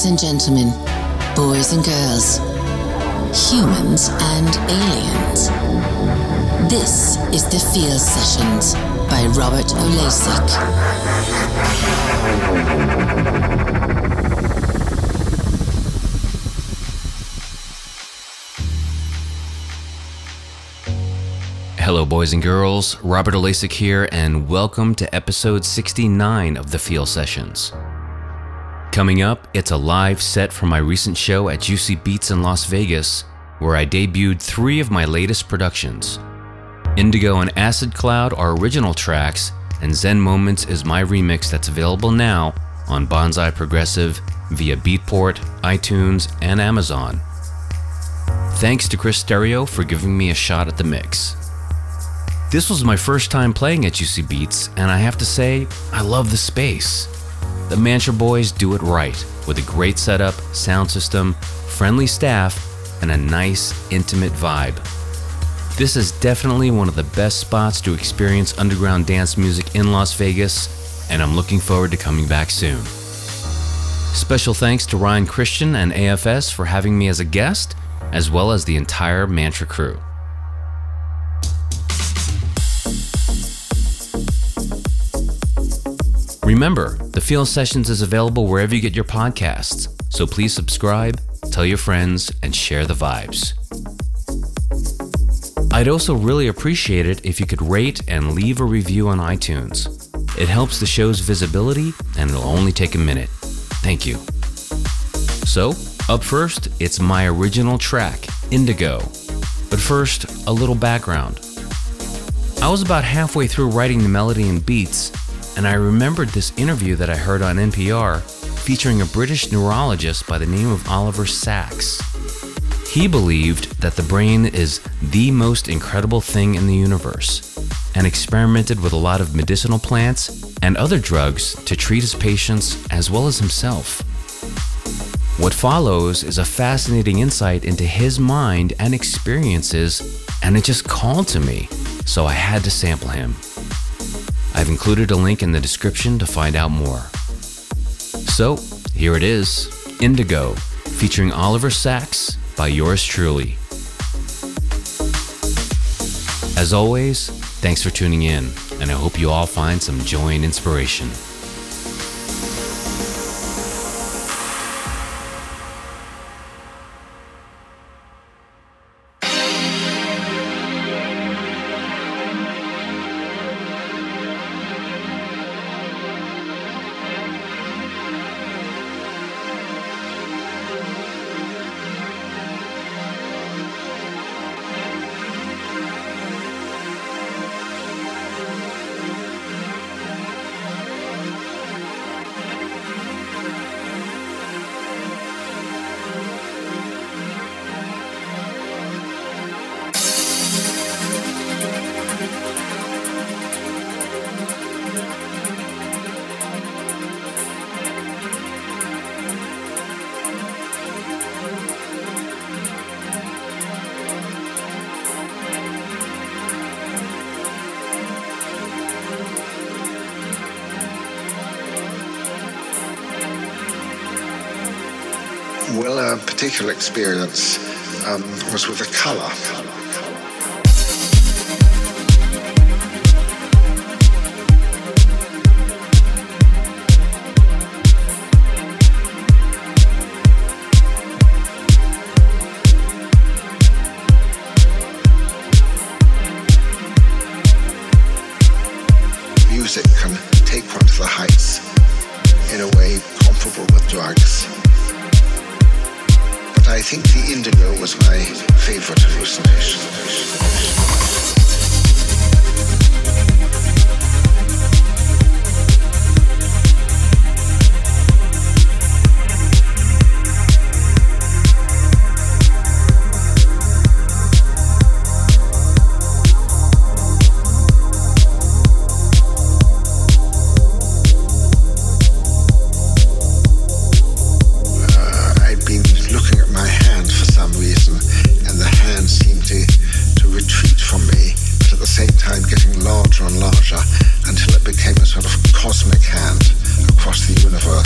Ladies and gentlemen, boys and girls, humans and aliens. This is the Feel Sessions by Robert Oleysyck. Hello, boys and girls. Robert Oleysyck here, and welcome to episode 69 of the Feel Sessions. Coming up, it's a live set from my recent show at Juicy Beets in Las Vegas, where I debuted three of my latest productions. Indigo and Acid Cloud are original tracks, and Zen Moments is my remix that's available now on Bonzai Progressive via Beatport, iTunes, and Amazon. Thanks to Chris Sterio for giving me a shot at the mix. This was my first time playing at Juicy Beets, and I have to say, I love the space. The MNTRA Boys do it right with a great setup, sound system, friendly staff, and a nice, intimate vibe. This is definitely one of the best spots to experience underground dance music in Las Vegas, and I'm looking forward to coming back soon. Special thanks to Ryan Christian and AFS for having me as a guest, as well as the entire MNTRA crew. Remember, the Feel Sessions is available wherever you get your podcasts, so please subscribe, tell your friends, and share the vibes. I'd also really appreciate it if you could rate and leave a review on iTunes. It helps the show's visibility, and it'll only take a minute. Thank you. So, up first, it's my original track, Indigo. But first, a little background. I was about halfway through writing the melody and beats and I remembered this interview that I heard on NPR featuring a British neurologist by the name of Oliver Sacks. He believed that the brain is the most incredible thing in the universe and experimented with a lot of medicinal plants and other drugs to treat his patients as well as himself. What follows is a fascinating insight into his mind and experiences, and it just called to me, so I had to sample him. I've included a link in the description to find out more. So, here it is Indigo, featuring Oliver Sacks by yours truly. As always, thanks for tuning in, and I hope you all find some joy and inspiration. Experience um, was with a larger and larger until it became a sort of cosmic hand across the universe.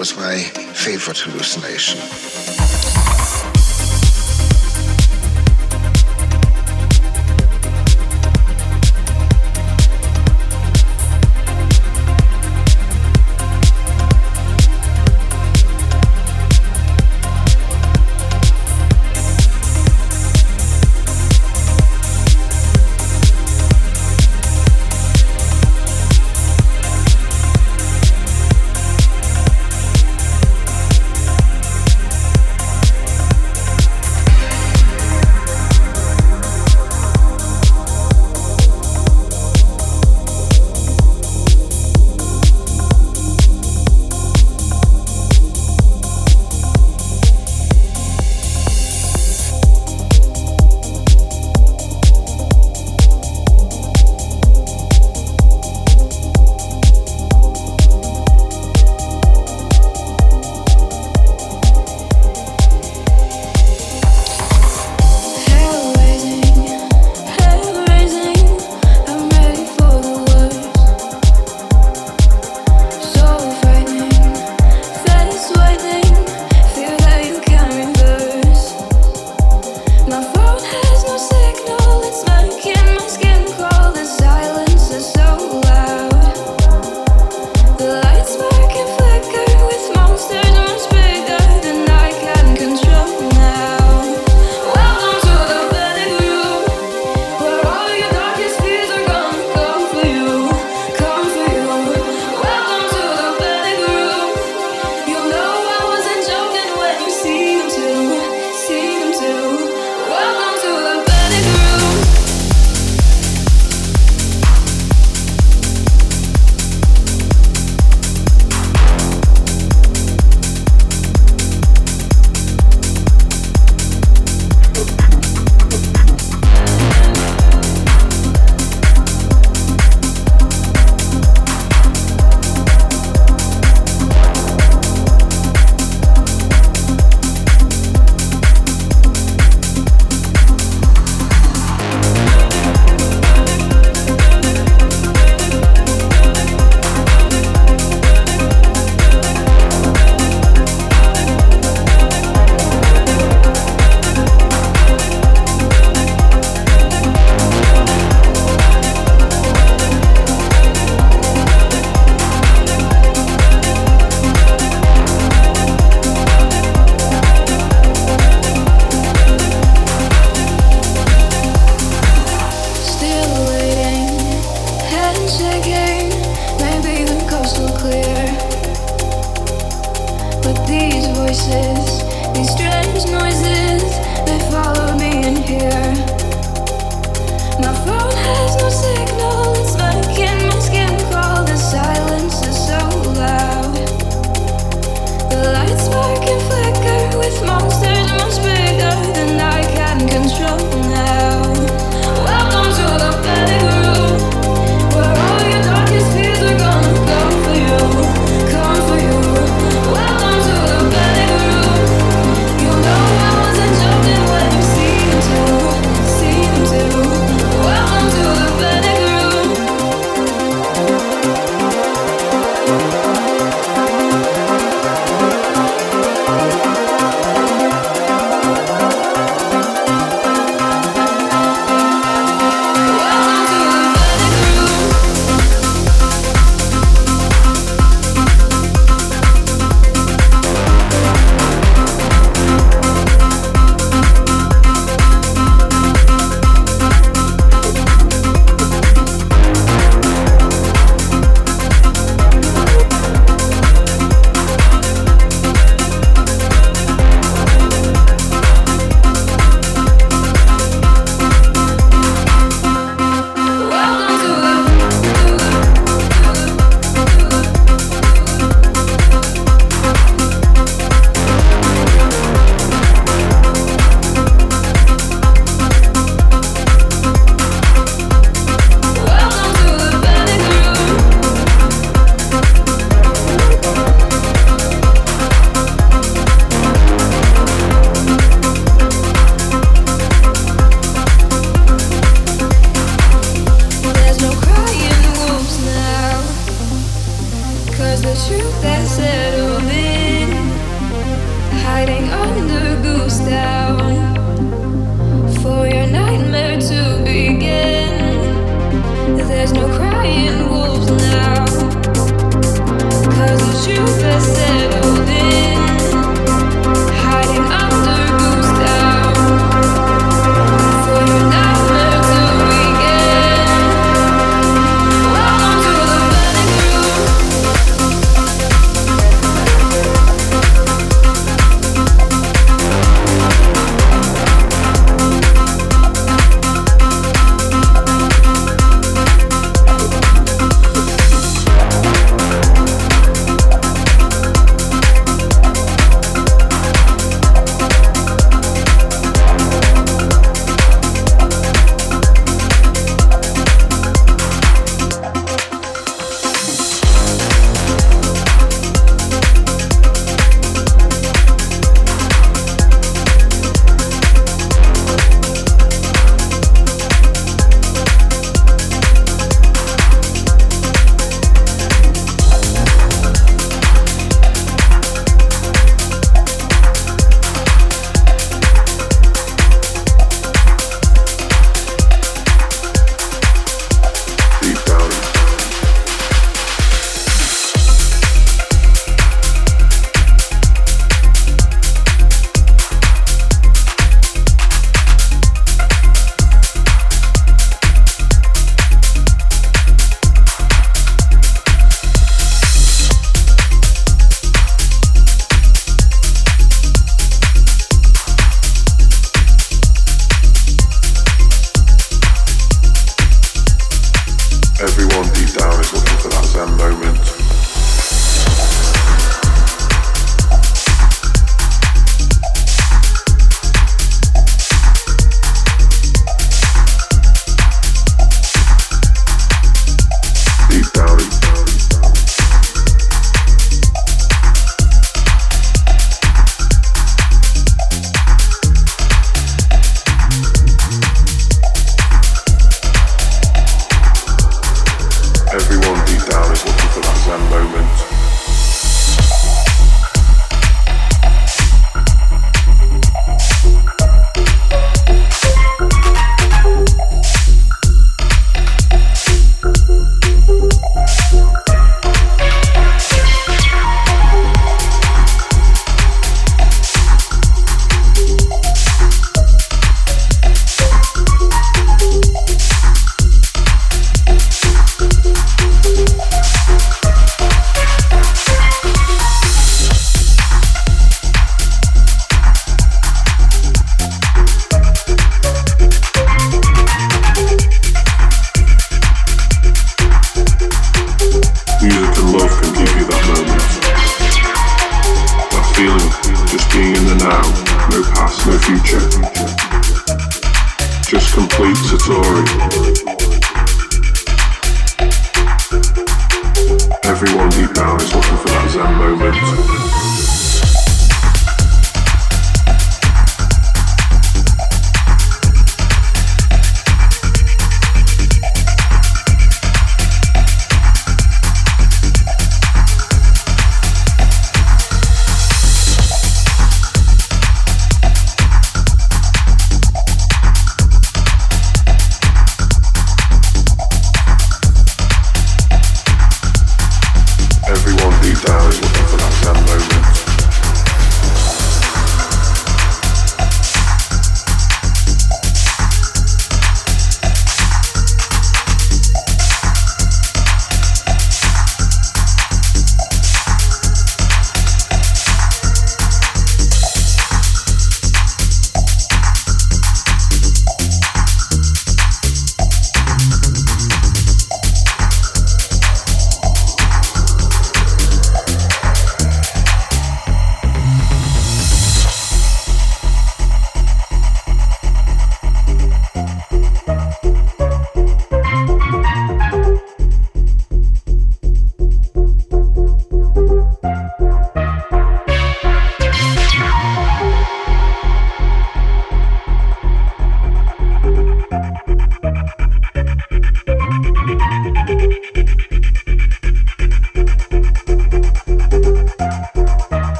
Was my favorite hallucination.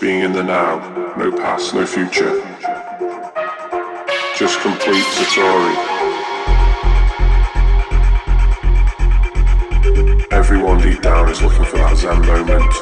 Being in the now, no past, no future. Just complete Satori. Everyone deep down is looking for that Zen moment.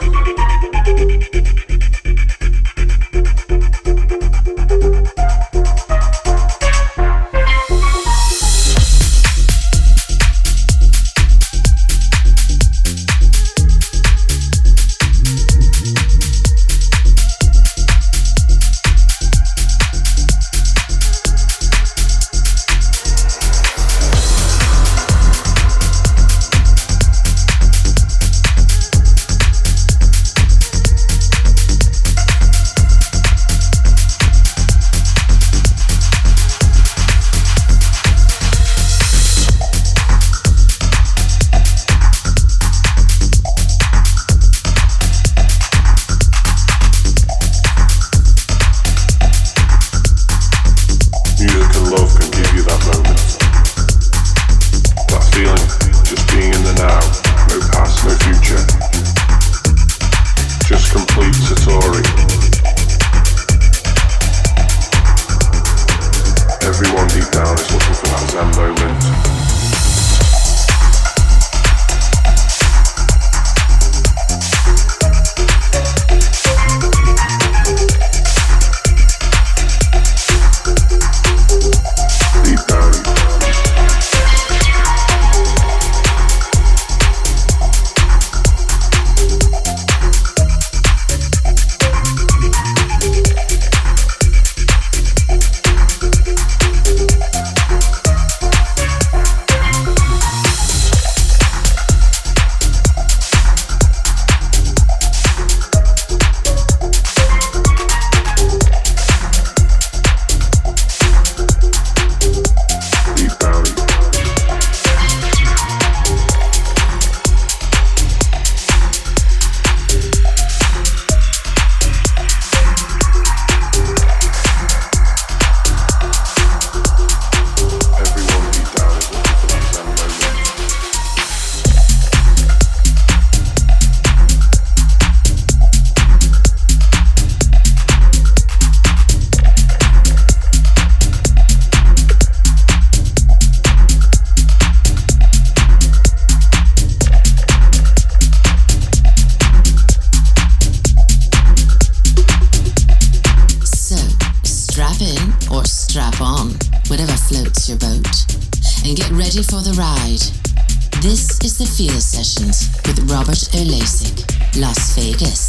The Feel Sessions with Robert Oleysyck, Las Vegas.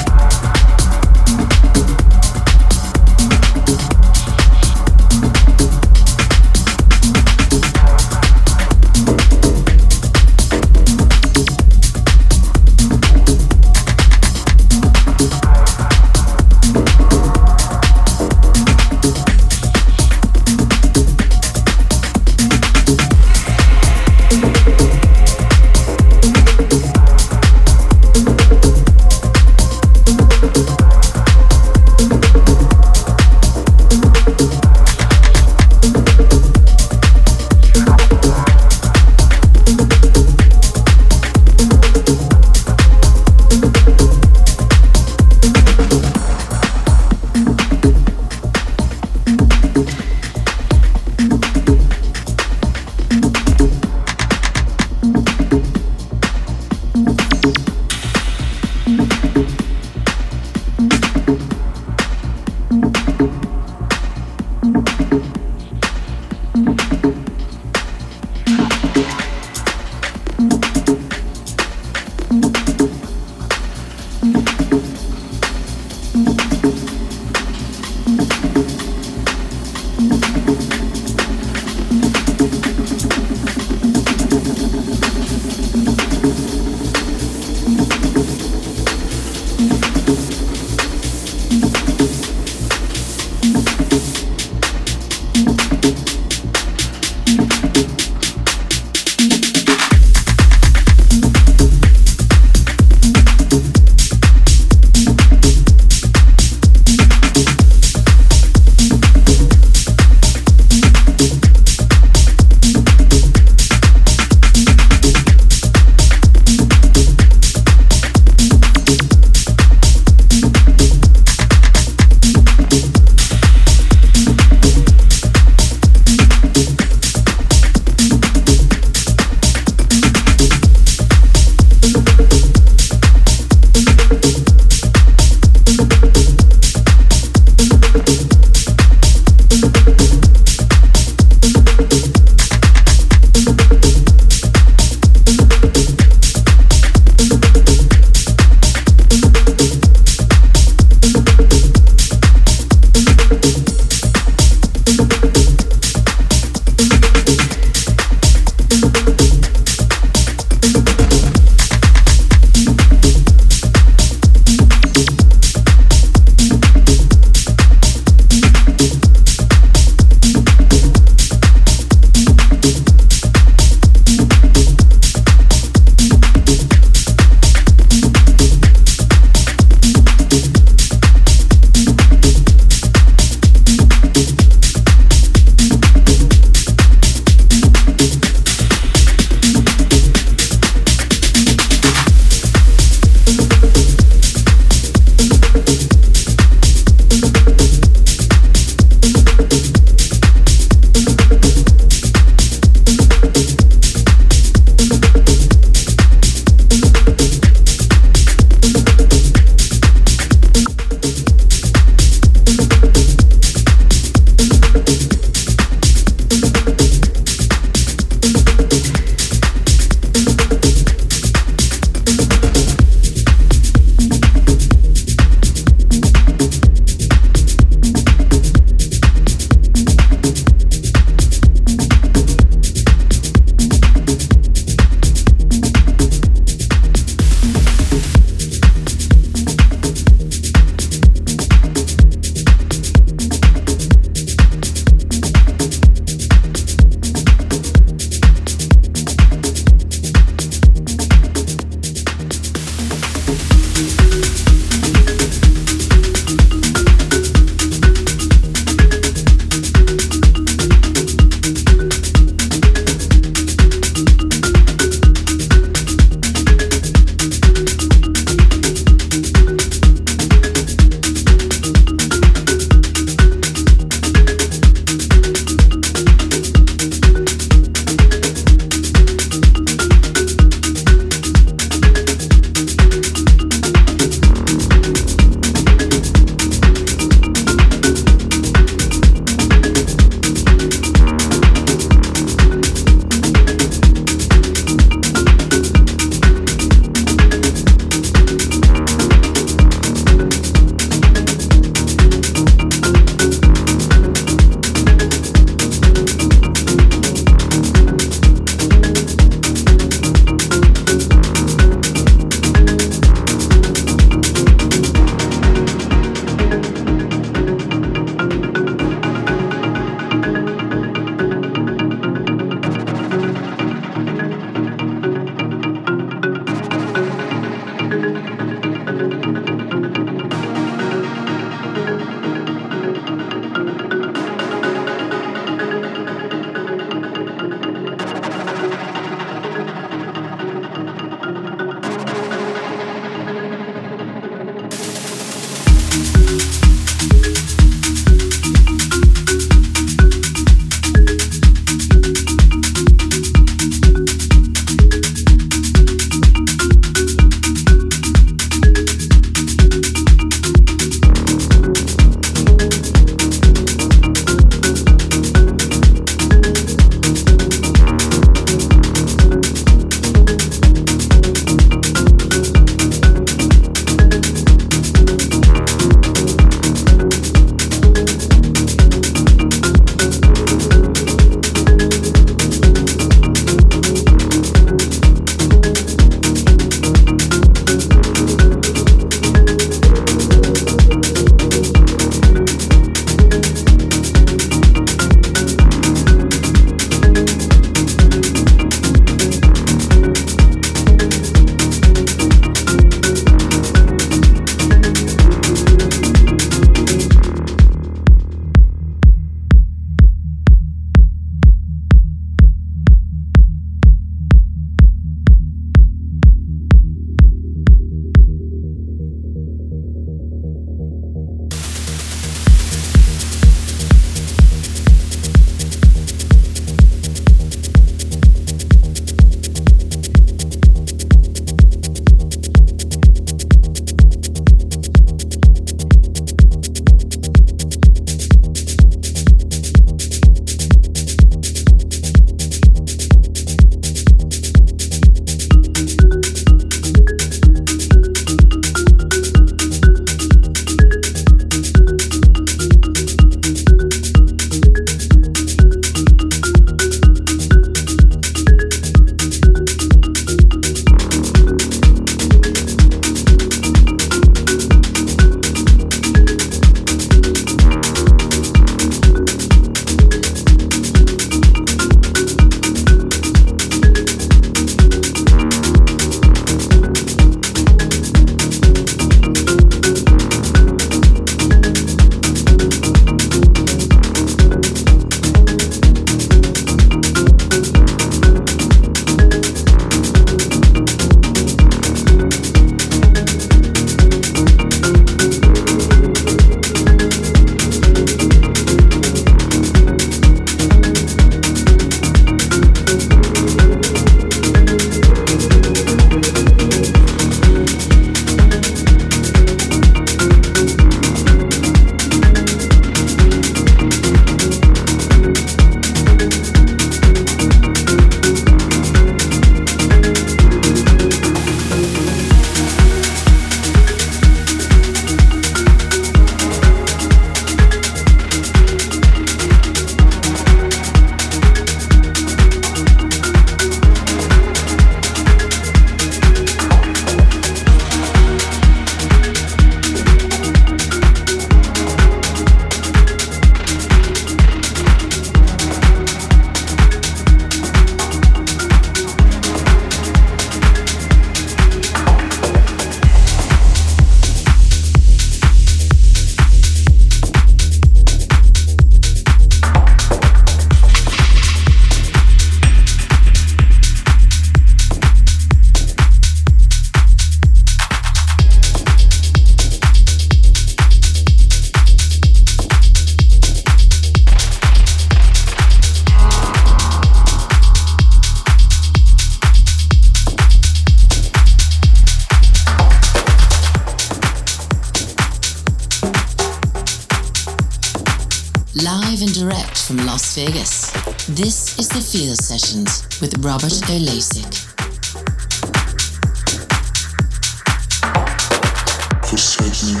Forsake me,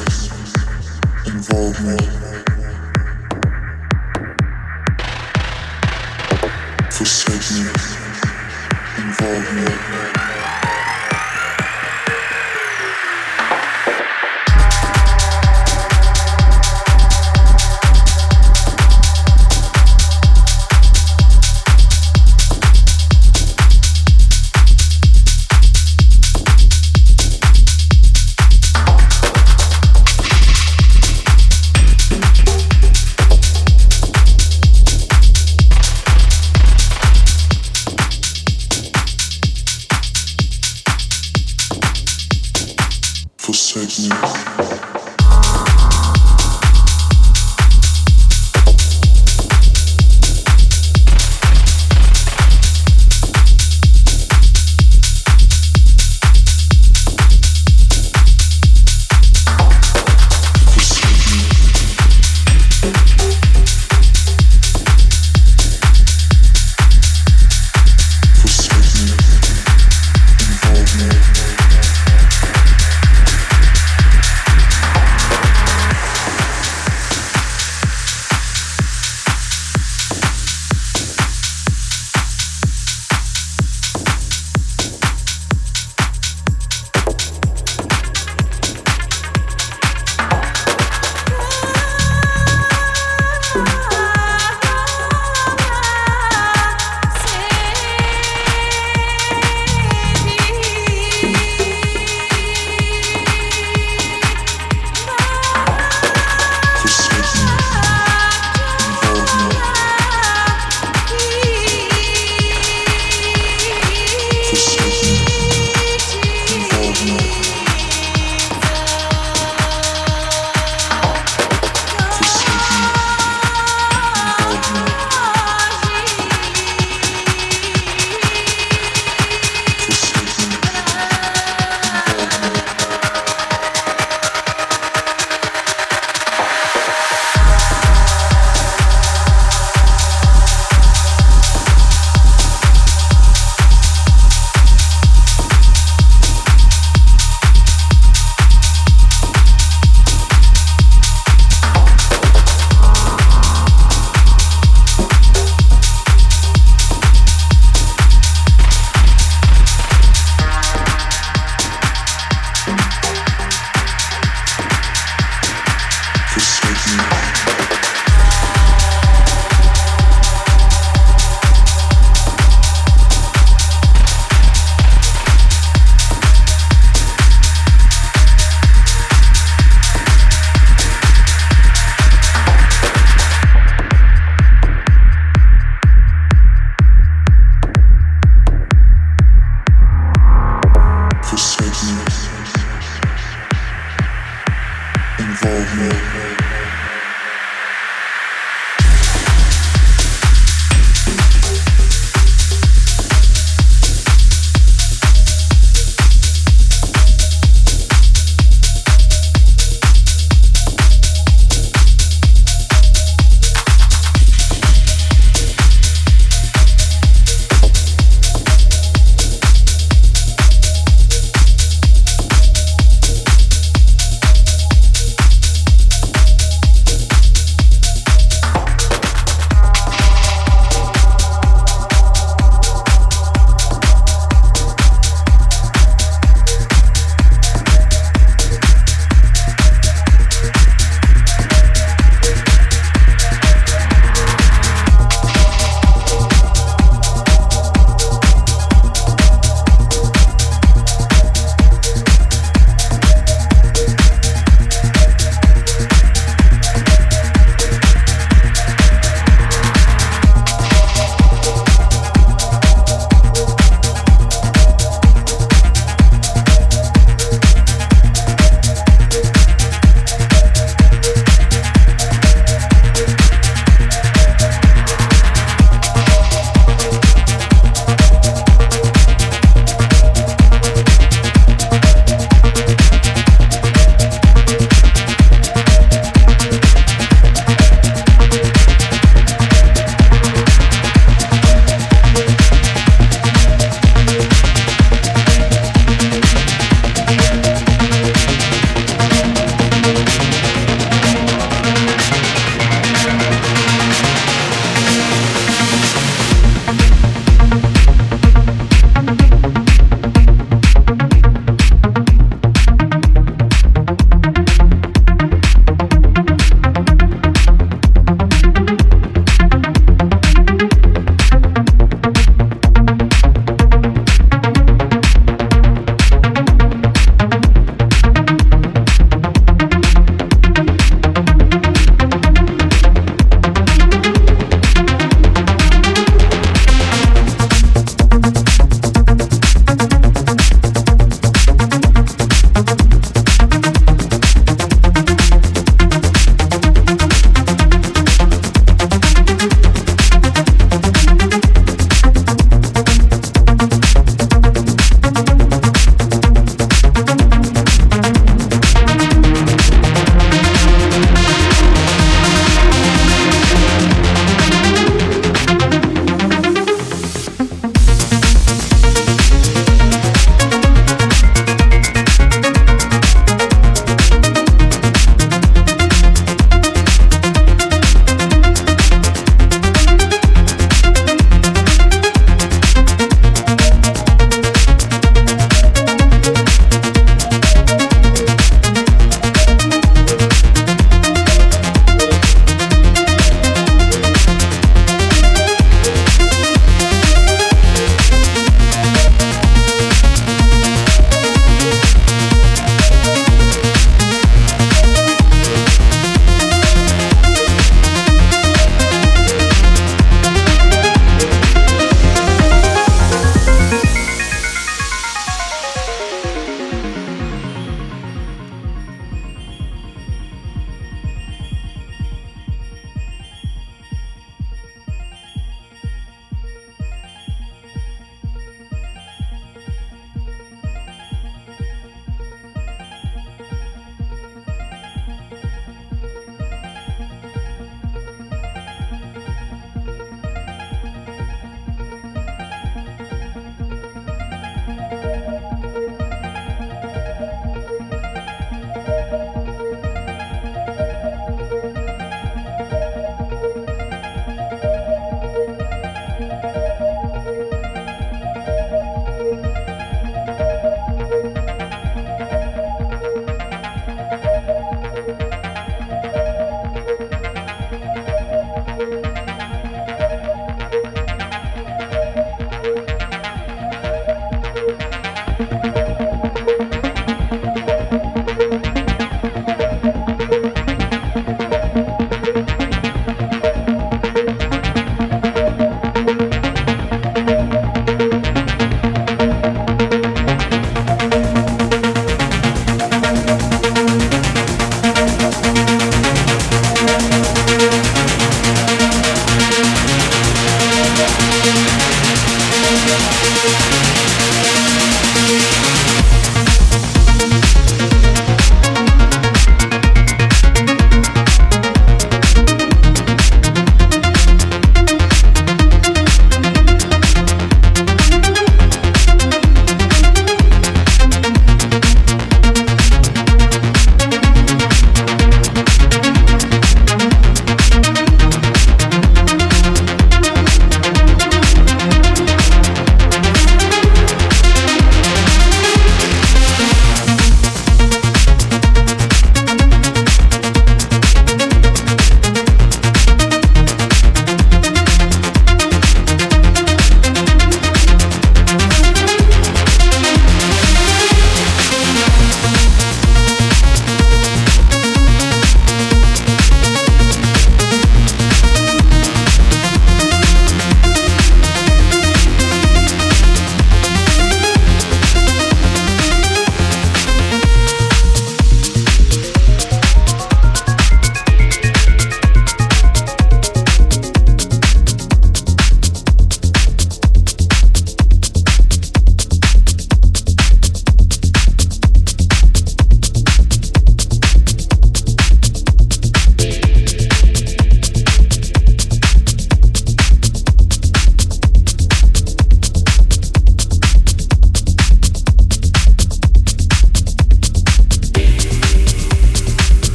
involve me. Forsake me, involve me.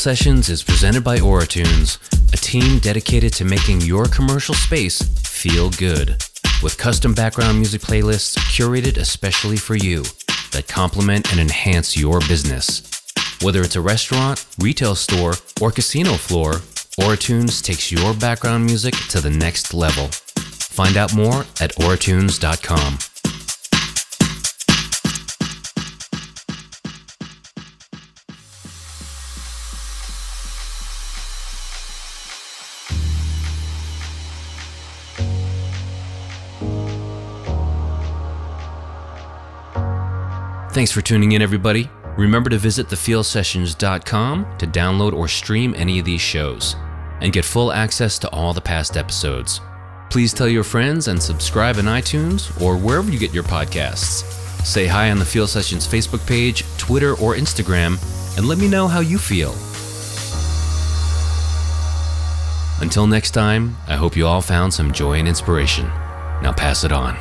Sessions is presented by Auratunes, a team dedicated to making your commercial space feel good, with custom background music playlists curated especially for you that complement and enhance your business. Whether it's a restaurant, retail store, or casino floor, Auratunes takes your background music to the next level. Find out more at auratunes.com. Thanks for tuning in, everybody. Remember to visit thefeelsessions.com to download or stream any of these shows and get full access to all the past episodes. Please tell your friends and subscribe in iTunes or wherever you get your podcasts. Say hi on the Feel Sessions Facebook page, Twitter, or Instagram, and let me know how you feel. Until next time, I hope you all found some joy and inspiration. Now pass it on.